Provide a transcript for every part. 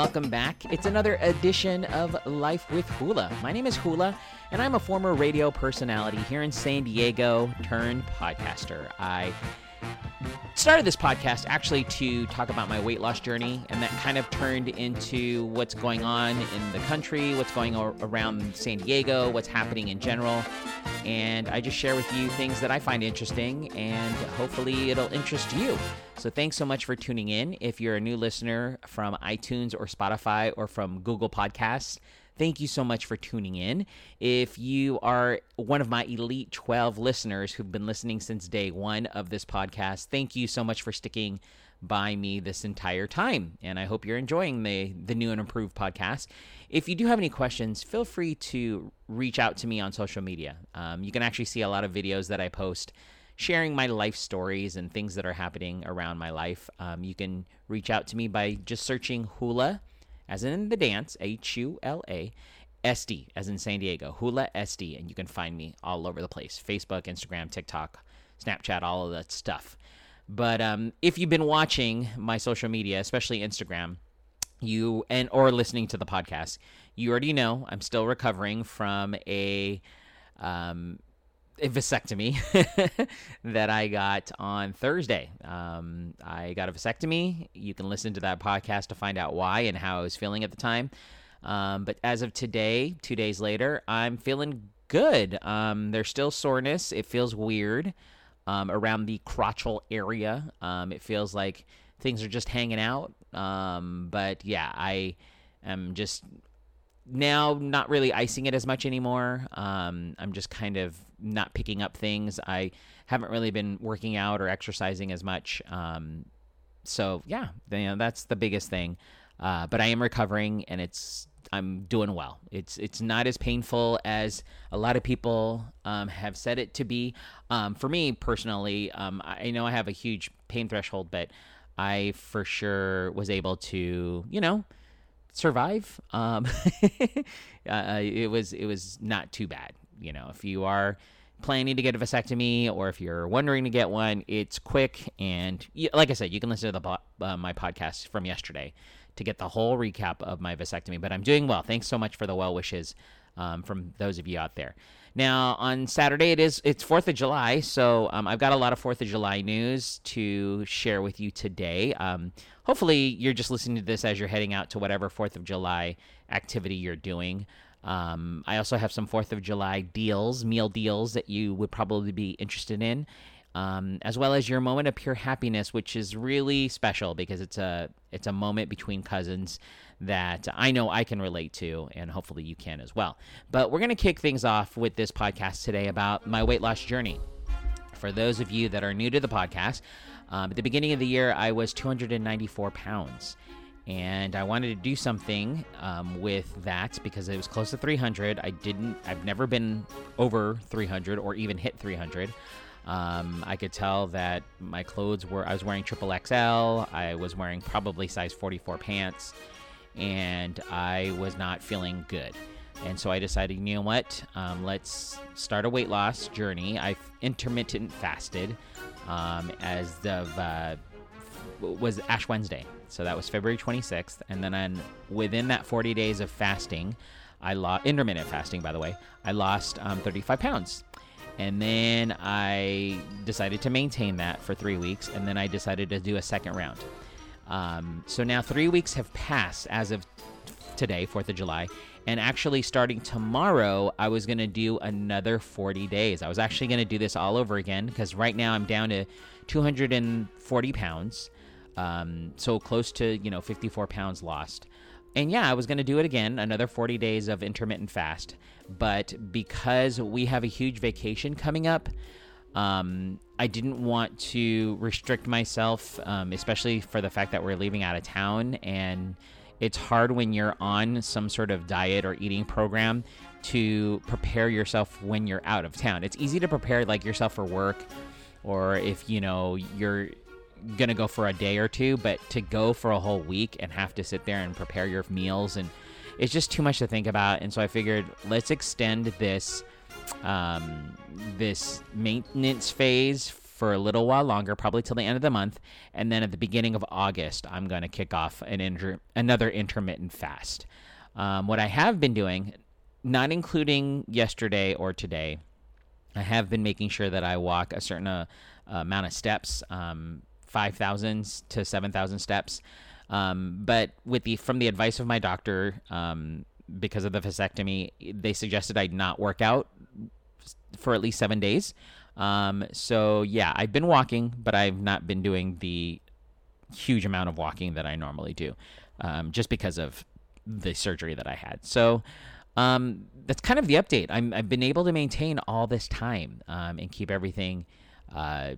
welcome back. It's another edition of Life with Hula. My name is Hula, and I'm a former radio personality here in San Diego turned podcaster. I started this podcast actually to talk about my weight loss journey, and that kind of turned into what's going on in the country, what's going around San Diego, what's happening in general. And I just share with you things that I find interesting, and hopefully it'll interest you. So thanks so much for tuning in. If you're a new listener from iTunes or Spotify or from Google Podcasts, Thank you so much for tuning in. If you are one of my Elite 12 listeners who've been listening since day one of this podcast, thank you so much for sticking by me this entire time. And I hope you're enjoying the, the new and improved podcast. If you do have any questions, feel free to reach out to me on social media. Um, you can actually see a lot of videos that I post sharing my life stories and things that are happening around my life. Um, you can reach out to me by just searching Hula as in the dance, H U L A, SD, as in San Diego, Hula SD. And you can find me all over the place Facebook, Instagram, TikTok, Snapchat, all of that stuff. But um, if you've been watching my social media, especially Instagram, you and or listening to the podcast, you already know I'm still recovering from a um, a vasectomy that I got on Thursday. Um, I got a vasectomy. You can listen to that podcast to find out why and how I was feeling at the time. Um, but as of today, two days later, I'm feeling good. Um, there's still soreness. It feels weird um, around the crotchal area. Um, it feels like things are just hanging out. Um, but yeah, I am just now not really icing it as much anymore. Um, I'm just kind of not picking up things. I haven't really been working out or exercising as much. Um, so yeah, you know, that's the biggest thing. Uh, but I am recovering and it's I'm doing well. It's it's not as painful as a lot of people um, have said it to be. Um, for me personally, um, I know I have a huge pain threshold, but I for sure was able to, you know, survive. Um, uh, it was it was not too bad. You know, if you are planning to get a vasectomy or if you're wondering to get one, it's quick and like I said, you can listen to the uh, my podcast from yesterday to get the whole recap of my vasectomy. But I'm doing well. Thanks so much for the well wishes um, from those of you out there. Now on Saturday it is it's Fourth of July, so um, I've got a lot of Fourth of July news to share with you today. Um, hopefully you're just listening to this as you're heading out to whatever Fourth of July activity you're doing. Um, I also have some Fourth of July deals, meal deals that you would probably be interested in. Um, as well as your moment of pure happiness, which is really special because it's a it's a moment between cousins that I know I can relate to, and hopefully you can as well. But we're going to kick things off with this podcast today about my weight loss journey. For those of you that are new to the podcast, um, at the beginning of the year, I was 294 pounds. And I wanted to do something um, with that because it was close to 300. I didn't, I've never been over 300 or even hit 300. Um, I could tell that my clothes were, I was wearing triple XL. I was wearing probably size 44 pants and I was not feeling good. And so I decided, you know what? Um, let's start a weight loss journey. I've intermittent fasted um, as of uh, was Ash Wednesday, so that was February 26th, and then within that 40 days of fasting, I lost intermittent fasting. By the way, I lost um, 35 pounds. And then I decided to maintain that for three weeks, and then I decided to do a second round. Um, so now three weeks have passed as of today, 4th of July. And actually, starting tomorrow, I was going to do another 40 days. I was actually going to do this all over again because right now I'm down to 240 pounds. Um, so close to, you know, 54 pounds lost. And yeah, I was going to do it again, another 40 days of intermittent fast. But because we have a huge vacation coming up, um, I didn't want to restrict myself, um, especially for the fact that we're leaving out of town. And it's hard when you're on some sort of diet or eating program to prepare yourself when you're out of town. It's easy to prepare like yourself for work or if you know you're gonna go for a day or two, but to go for a whole week and have to sit there and prepare your meals and it's just too much to think about. And so I figured let's extend this um, this maintenance phase for a little while longer, probably till the end of the month, and then at the beginning of August, I'm to kick off an inter- another intermittent fast. Um, what I have been doing, not including yesterday or today, I have been making sure that I walk a certain uh, amount of steps, um, five thousand to seven thousand steps. Um, but with the from the advice of my doctor, um, because of the vasectomy, they suggested I not work out for at least seven days. Um, so yeah, I've been walking, but I've not been doing the huge amount of walking that I normally do, um, just because of the surgery that I had. So um, that's kind of the update. i have been able to maintain all this time um, and keep everything uh,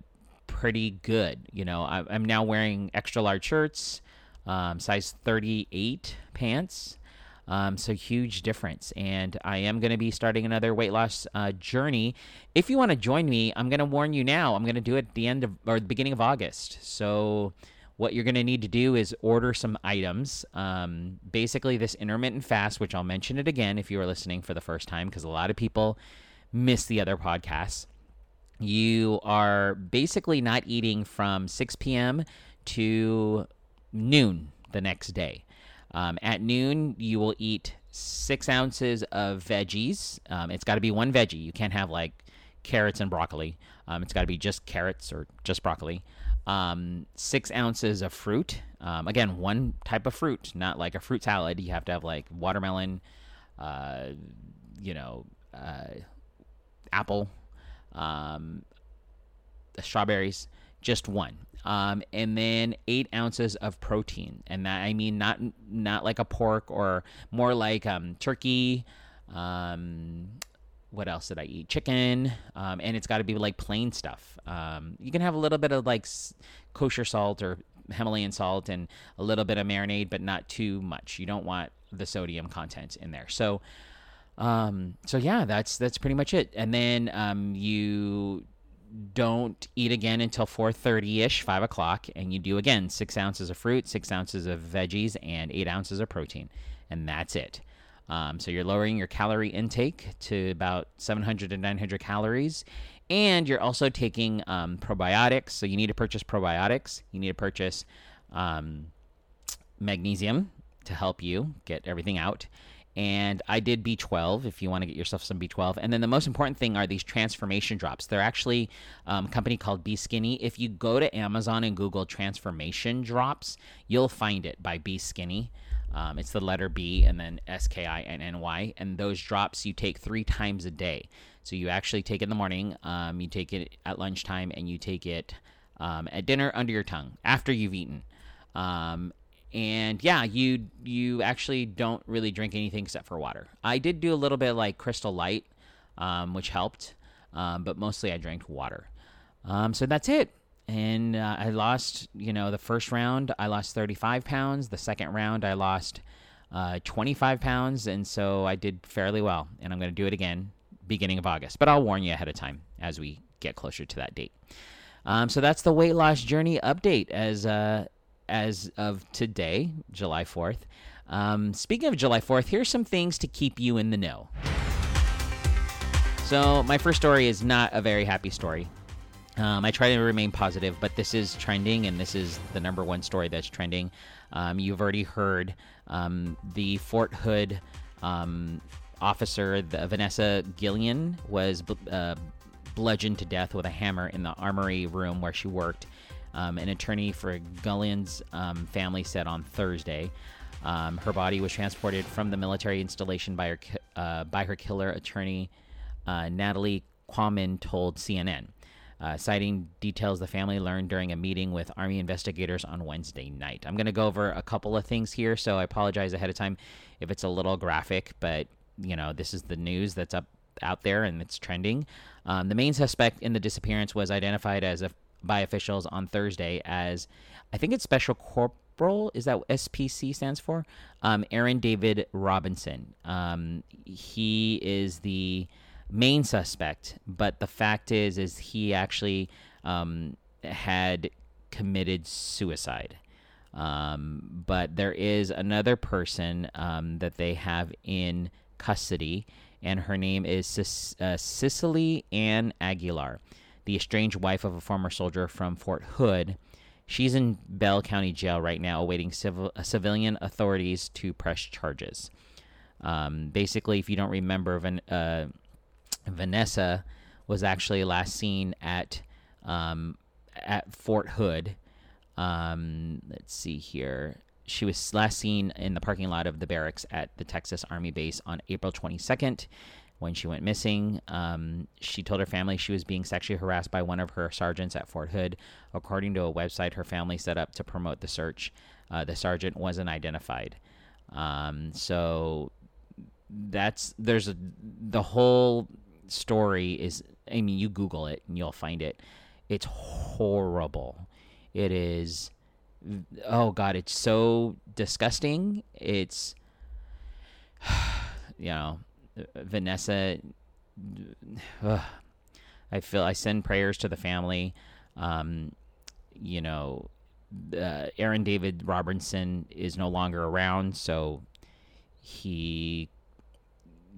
pretty good. You know, I, am now wearing extra large shirts, um, size 38 pants. Um, so huge difference. And I am going to be starting another weight loss uh, journey. If you want to join me, I'm going to warn you now. I'm going to do it at the end of or the beginning of August. So what you're going to need to do is order some items. Um, basically, this intermittent fast, which I'll mention it again if you are listening for the first time, because a lot of people miss the other podcasts. You are basically not eating from 6 p.m. to noon the next day. Um, at noon, you will eat six ounces of veggies. Um, it's got to be one veggie. You can't have like carrots and broccoli. Um, it's got to be just carrots or just broccoli. Um, six ounces of fruit. Um, again, one type of fruit, not like a fruit salad. You have to have like watermelon, uh, you know, uh, apple, um, strawberries. Just one um, and then eight ounces of protein, and that I mean not not like a pork or more like um, turkey. Um, what else did I eat? Chicken, um, and it's got to be like plain stuff. Um, you can have a little bit of like kosher salt or Himalayan salt and a little bit of marinade, but not too much. You don't want the sodium content in there. So, um, so yeah, that's that's pretty much it. And then um, you don't eat again until 4.30ish 5 o'clock and you do again six ounces of fruit six ounces of veggies and eight ounces of protein and that's it. Um, so you're lowering your calorie intake to about 700 to 900 calories and you're also taking um, probiotics. So you need to purchase probiotics. You need to purchase um, magnesium to help you get everything out and I did B12 if you want to get yourself some B12. And then the most important thing are these transformation drops. They're actually um, a company called Be Skinny. If you go to Amazon and Google transformation drops, you'll find it by Be Skinny. Um, it's the letter B and then S K I N N Y. And those drops you take three times a day. So you actually take it in the morning, um, you take it at lunchtime, and you take it um, at dinner under your tongue after you've eaten. Um, and yeah, you you actually don't really drink anything except for water. I did do a little bit like Crystal Light, um, which helped, um, but mostly I drank water. Um, so that's it. And uh, I lost, you know, the first round I lost 35 pounds. The second round I lost uh, 25 pounds, and so I did fairly well. And I'm going to do it again beginning of August, but I'll warn you ahead of time as we get closer to that date. Um, so that's the weight loss journey update as uh, as of today, July 4th. Um, speaking of July 4th, here's some things to keep you in the know. So, my first story is not a very happy story. Um, I try to remain positive, but this is trending, and this is the number one story that's trending. Um, you've already heard um, the Fort Hood um, officer, the, Vanessa Guillen, was uh, bludgeoned to death with a hammer in the armory room where she worked um, an attorney for Guillen's um, family said on Thursday. Um, her body was transported from the military installation by her, uh, by her killer attorney, uh, Natalie Khawam, told CNN, uh, citing details the family learned during a meeting with Army investigators on Wednesday night. I'm going to go over a couple of things here, so I apologize ahead of time if it's a little graphic, but you know this is the news that's up out there and it's trending. Um, the main suspect in the disappearance was identified as a by officials on Thursday as I think it's Special Corporal. Is that what SPC stands for? Um, Aaron David Robinson. Um, he is the main suspect, but the fact is, is he actually um, had committed suicide. Um, but there is another person um, that they have in custody, and her name is uh, Cicely Ann Aguilar. The estranged wife of a former soldier from Fort Hood. She's in Bell County Jail right now, awaiting civil, uh, civilian authorities to press charges. Um, basically, if you don't remember, Van, uh, Vanessa was actually last seen at um, at Fort Hood. Um, let's see here. She was last seen in the parking lot of the barracks at the Texas Army base on April 22nd when she went missing. Um, she told her family she was being sexually harassed by one of her sergeants at Fort Hood. According to a website her family set up to promote the search, uh, the sergeant wasn't identified. Um, so that's there's a the whole story is. I mean, you Google it and you'll find it. It's horrible. It is. Oh God, it's so disgusting. It's. You know, Vanessa. Ugh, I feel I send prayers to the family. Um, you know, uh, Aaron David Robertson is no longer around, so he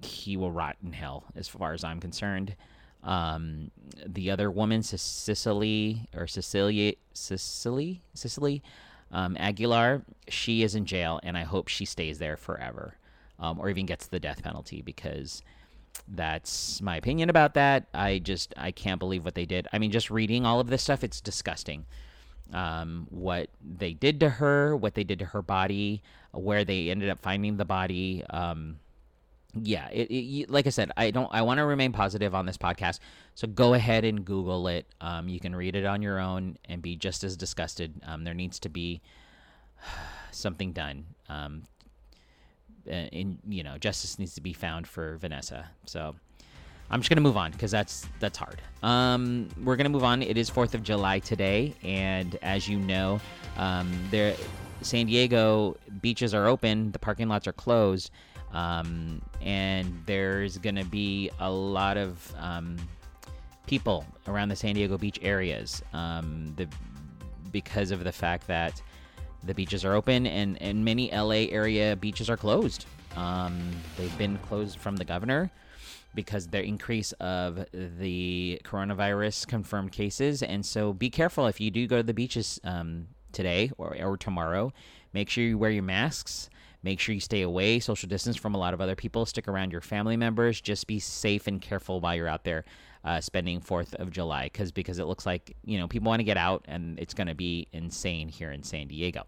he will rot in hell, as far as I'm concerned. Um, the other woman, Cicely or Cecilia, Cicely, Cicely um, Aguilar, she is in jail, and I hope she stays there forever um, or even gets the death penalty because that's my opinion about that. I just I can't believe what they did. I mean, just reading all of this stuff, it's disgusting. Um, what they did to her, what they did to her body, where they ended up finding the body. Um, yeah, it, it, like I said, I don't. I want to remain positive on this podcast. So go ahead and Google it. Um, you can read it on your own and be just as disgusted. Um, there needs to be something done. Um, in you know justice needs to be found for Vanessa. So I'm just gonna move on because that's that's hard. Um, we're gonna move on. It is Fourth of July today, and as you know, um, there San Diego beaches are open, the parking lots are closed, um, and there's gonna be a lot of um, people around the San Diego beach areas. Um, the because of the fact that the beaches are open, and, and many LA area beaches are closed. Um, they've been closed from the governor because the increase of the coronavirus confirmed cases. And so be careful if you do go to the beaches um, today or, or tomorrow. Make sure you wear your masks. Make sure you stay away, social distance from a lot of other people. Stick around your family members. Just be safe and careful while you're out there uh, spending Fourth of July, because because it looks like you know people want to get out, and it's going to be insane here in San Diego.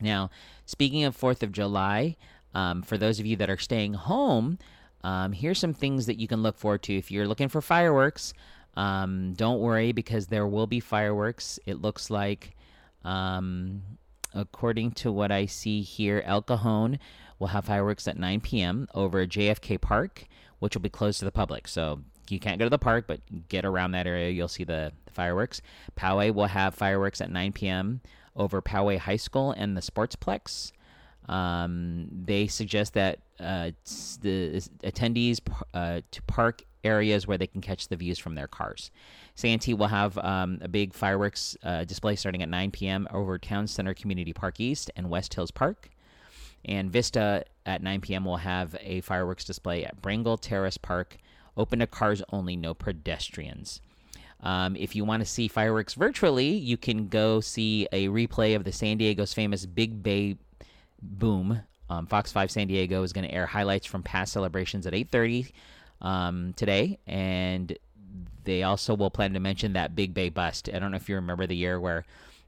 Now, speaking of Fourth of July, um, for those of you that are staying home, um, here's some things that you can look forward to. If you're looking for fireworks, um, don't worry because there will be fireworks. It looks like, um, according to what I see here, El Cajon will have fireworks at 9 p.m. over JFK Park, which will be closed to the public. So you can't go to the park, but get around that area. You'll see the, the fireworks. Poway will have fireworks at 9 p.m over Poway High School and the Sportsplex. Um, they suggest that uh, the attendees uh, to park areas where they can catch the views from their cars. Santee will have um, a big fireworks uh, display starting at 9 p.m. over Town Center Community Park East and West Hills Park. And Vista at 9 p.m. will have a fireworks display at Brengle Terrace Park, open to cars only, no pedestrians. Um, if you want to see fireworks virtually, you can go see a replay of the San Diego's famous Big Bay Boom. Um, Fox 5 San Diego is going to air highlights from past celebrations at 8:30 um, today, and they also will plan to mention that Big Bay bust. I don't know if you remember the year where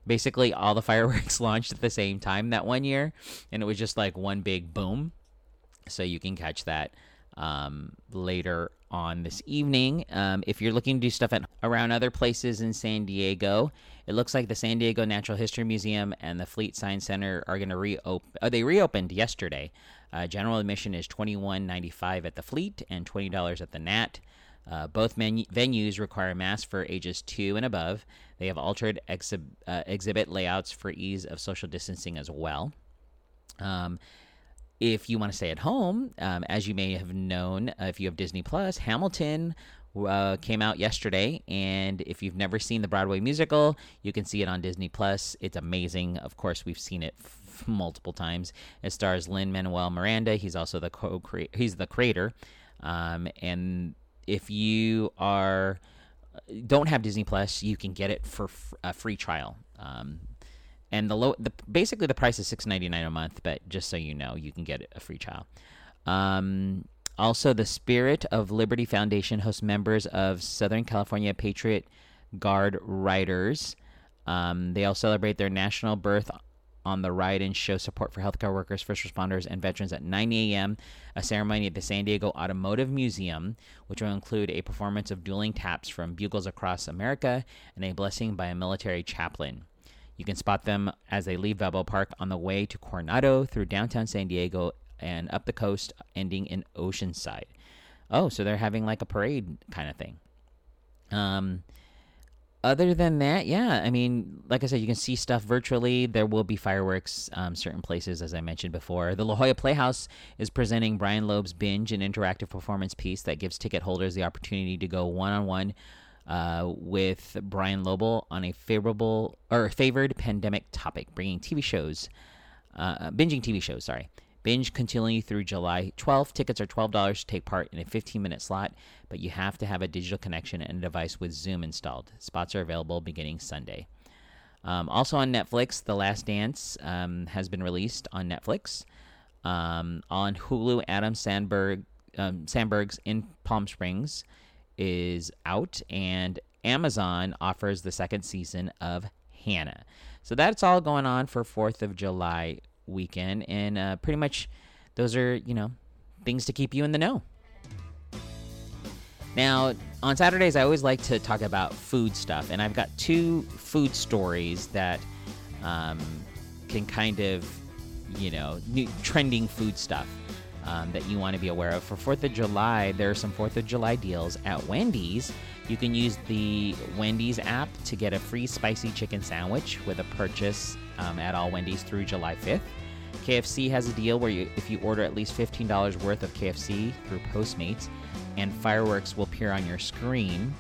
basically all the fireworks launched at the same time that one year, and it was just like one big boom. So you can catch that um, later on this evening. Um, if you're looking to do stuff at, around other places in San Diego, it looks like the San Diego Natural History Museum and the Fleet Science Center are going to reopen. Oh, they reopened yesterday. Uh, general admission is twenty one ninety five at the Fleet and twenty dollars at the Nat. Uh, both venues require masks for ages two and above. They have altered uh, exhibit layouts for ease of social distancing as well. Um, if you want to stay at home, um, as you may have known, uh, if you have Disney Plus, Hamilton uh, came out yesterday, and if you've never seen the Broadway musical, you can see it on Disney Plus. It's amazing. Of course, we've seen it f- multiple times. It stars Lin Manuel Miranda. He's also the co he's the creator. Um, and if you are don't have Disney Plus, you can get it for f- a free trial. Um, and the low, the basically the price is six ninety nine a month, but just so you know, you can get a free trial. Um, also, the Spirit of Liberty Foundation hosts members of Southern California Patriot Guard Riders. Um, they all celebrate their national birth on the ride and show support for healthcare workers, first responders, and veterans at 9 a.m. A ceremony at the San Diego Automotive Museum, which will include a performance of dueling taps from bugles across America and a blessing by a military chaplain. You can spot them as they leave Balboa Park on the way to Coronado through downtown San Diego and up the coast, ending in Oceanside. Oh, so they're having like a parade kind of thing. Um, other than that, yeah, I mean, like I said, you can see stuff virtually. There will be fireworks um, certain places, as I mentioned before. The La Jolla Playhouse is presenting Brian Lobel's Binge, an interactive performance piece that gives ticket holders the opportunity to go one on one with Brian Lobel on a favorable or favored pandemic topic, bringing TV shows, uh, binging TV shows. Sorry, binge continuing through July 12th. Tickets are $12 to take part in a 15 minute slot, but you have to have a digital connection and a device with Zoom installed. Spots are available beginning Sunday. Um, also on Netflix, The Last Dance um, has been released on Netflix. Um, on Hulu, Adam Samberg, um, Samberg's In Palm Springs is out, and Amazon offers the second season of Hanna. So that's all going on for 4th of July weekend, and uh, pretty much those are, you know, things to keep you in the know. Now, on Saturdays, I always like to talk about food stuff, and I've got two food stories that um, can kind of, you know, new, trending food stuff um, that you want to be aware of. For 4th of July, there are some 4th of July deals at Wendy's. You can use the Wendy's app to get a free spicy chicken sandwich with a purchase um, at all Wendy's through July 5th. KFC has a deal where you, if you order at least $15 worth of KFC through Postmates, and fireworks will appear on your screen.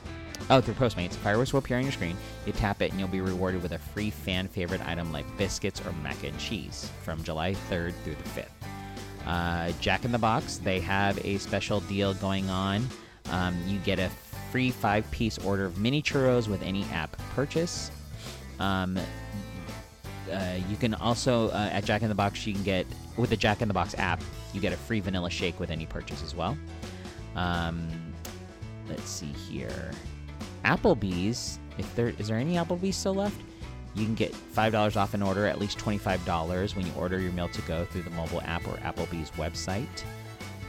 Oh, through Postmates, fireworks will appear on your screen. You tap it, and you'll be rewarded with a free fan favorite item like biscuits or mac and cheese from July 3rd through the 5th. Uh, Jack in the Box, they have a special deal going on. Um, you get a free five piece order of mini churros with any app purchase. Um, uh, you can also uh, at Jack in the Box you can get with the Jack in the Box app you get a free vanilla shake with any purchase as well. Um, let's see here, Applebee's. If there is there any Applebee's still left, you can get five dollars off an order, at least twenty five dollars when you order your meal to go through the mobile app or Applebee's website.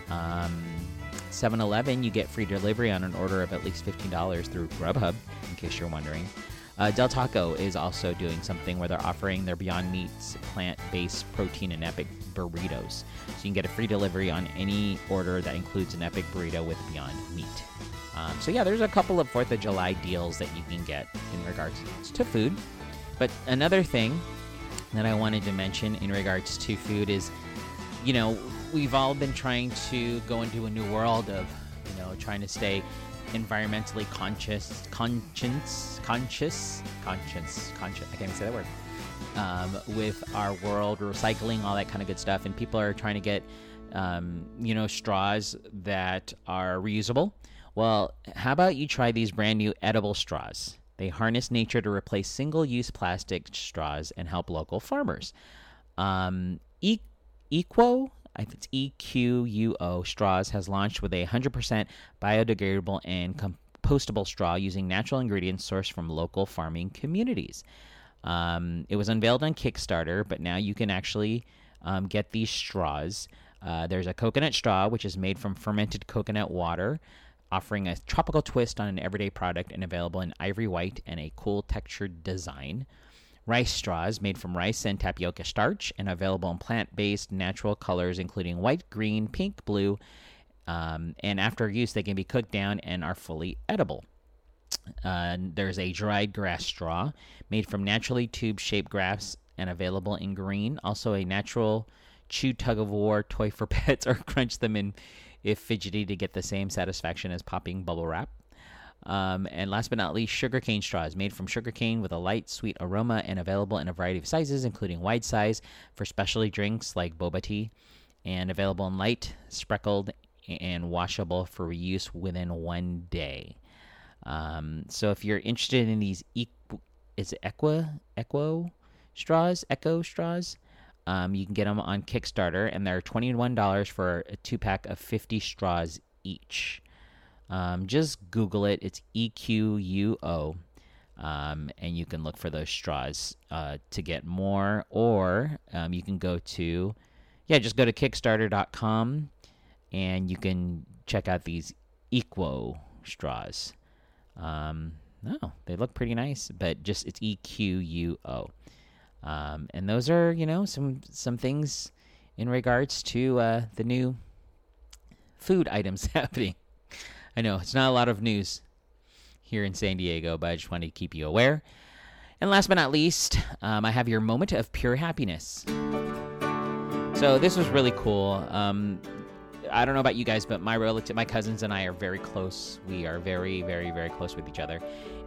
Um, 7-Eleven, you get free delivery on an order of at least $15 through Grubhub, in case you're wondering. Uh, Del Taco is also doing something where they're offering their Beyond Meats plant-based protein and epic burritos. So you can get a free delivery on any order that includes an epic burrito with Beyond Meat. Um, so yeah, there's a couple of Fourth of July deals that you can get in regards to food. But another thing that I wanted to mention in regards to food is, you know, we've all been trying to go into a new world of, you know, trying to stay environmentally conscious, conscience, conscious, conscience, conscious. I can't even say that word. Um, with our world, recycling, all that kind of good stuff, and people are trying to get, um, you know, straws that are reusable. Well, how about you try these brand new edible straws? They harness nature to replace single-use plastic straws and help local farmers. Um, e- Equo it's EQUO straws has launched with a 100% biodegradable and compostable straw using natural ingredients sourced from local farming communities. Um, it was unveiled on Kickstarter, but now you can actually um, get these straws. Uh, there's a coconut straw, which is made from fermented coconut water, offering a tropical twist on an everyday product and available in ivory white and a cool textured design rice straws made from rice and tapioca starch and available in plant based natural colors, including white, green, pink, blue. Um, and after use, they can be cooked down and are fully edible. Uh, there's a dried grass straw made from naturally tube shaped grass and available in green. Also, a natural chew tug of war toy for pets or crunch them in if fidgety to get the same satisfaction as popping bubble wrap. Um, and last but not least, sugarcane straws made from sugarcane with a light, sweet aroma and available in a variety of sizes, including wide size for specialty drinks like boba tea, and available in light, speckled, and washable for reuse within one day. Um, so if you're interested in these, e- is it Equa Equo straws, Echo straws? Um, you can get them on Kickstarter, and they're twenty one dollars for a two pack of fifty straws each. Um, just Google it. It's E Q U O. Um, and you can look for those straws uh, to get more, or um, you can go to, yeah, just go to Kickstarter.com and you can check out these Equo straws. Um, no, they look pretty nice, but just it's E Q U O. Um, and those are, you know, some some things in regards to uh, the new food items happening. I know it's not a lot of news here in San Diego, but I just wanted to keep you aware. And last but not least, um, I have your moment of pure happiness. So this was really cool. Um, I don't know about you guys, but my relative, my cousins and I are very close. We are very, very, very close with each other.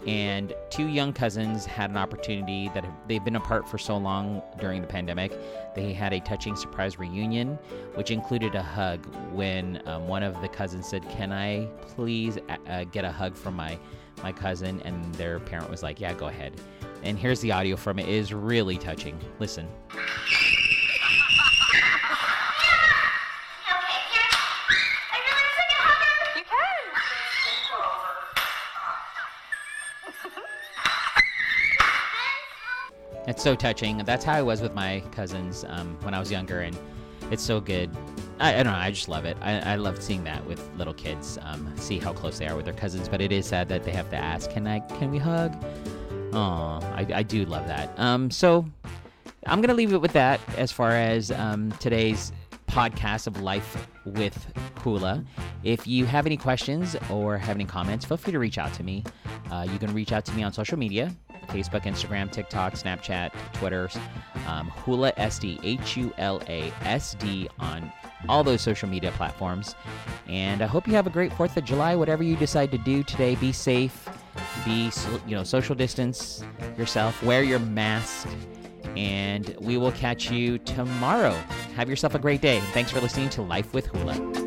And two young cousins had an opportunity that they've been apart for so long during the pandemic. They had a touching surprise reunion, which included a hug. When um, one of the cousins said, "Can I please uh, get a hug from my my cousin?" and their parent was like, "Yeah, go ahead." And here's the audio from it. It is really touching. Listen. It's so touching. That's how I was with my cousins um, when I was younger, and it's so good. I, I don't know. I just love it. I, I love seeing that with little kids, um, see how close they are with their cousins. But it is sad that they have to ask, "Can I? Can we hug?" Oh, I, I do love that. Um, so I'm gonna leave it with that as far as um, today's podcast of life with Hula. If you have any questions or have any comments, feel free to reach out to me. Uh, you can reach out to me on social media Facebook, Instagram, TikTok, Snapchat, Twitter, um, Hula SD, H U L A S D on all those social media platforms. And I hope you have a great 4th of July, whatever you decide to do today. Be safe, be, you know, social distance yourself, wear your mask, and we will catch you tomorrow. Have yourself a great day. Thanks for listening to Life with Hula.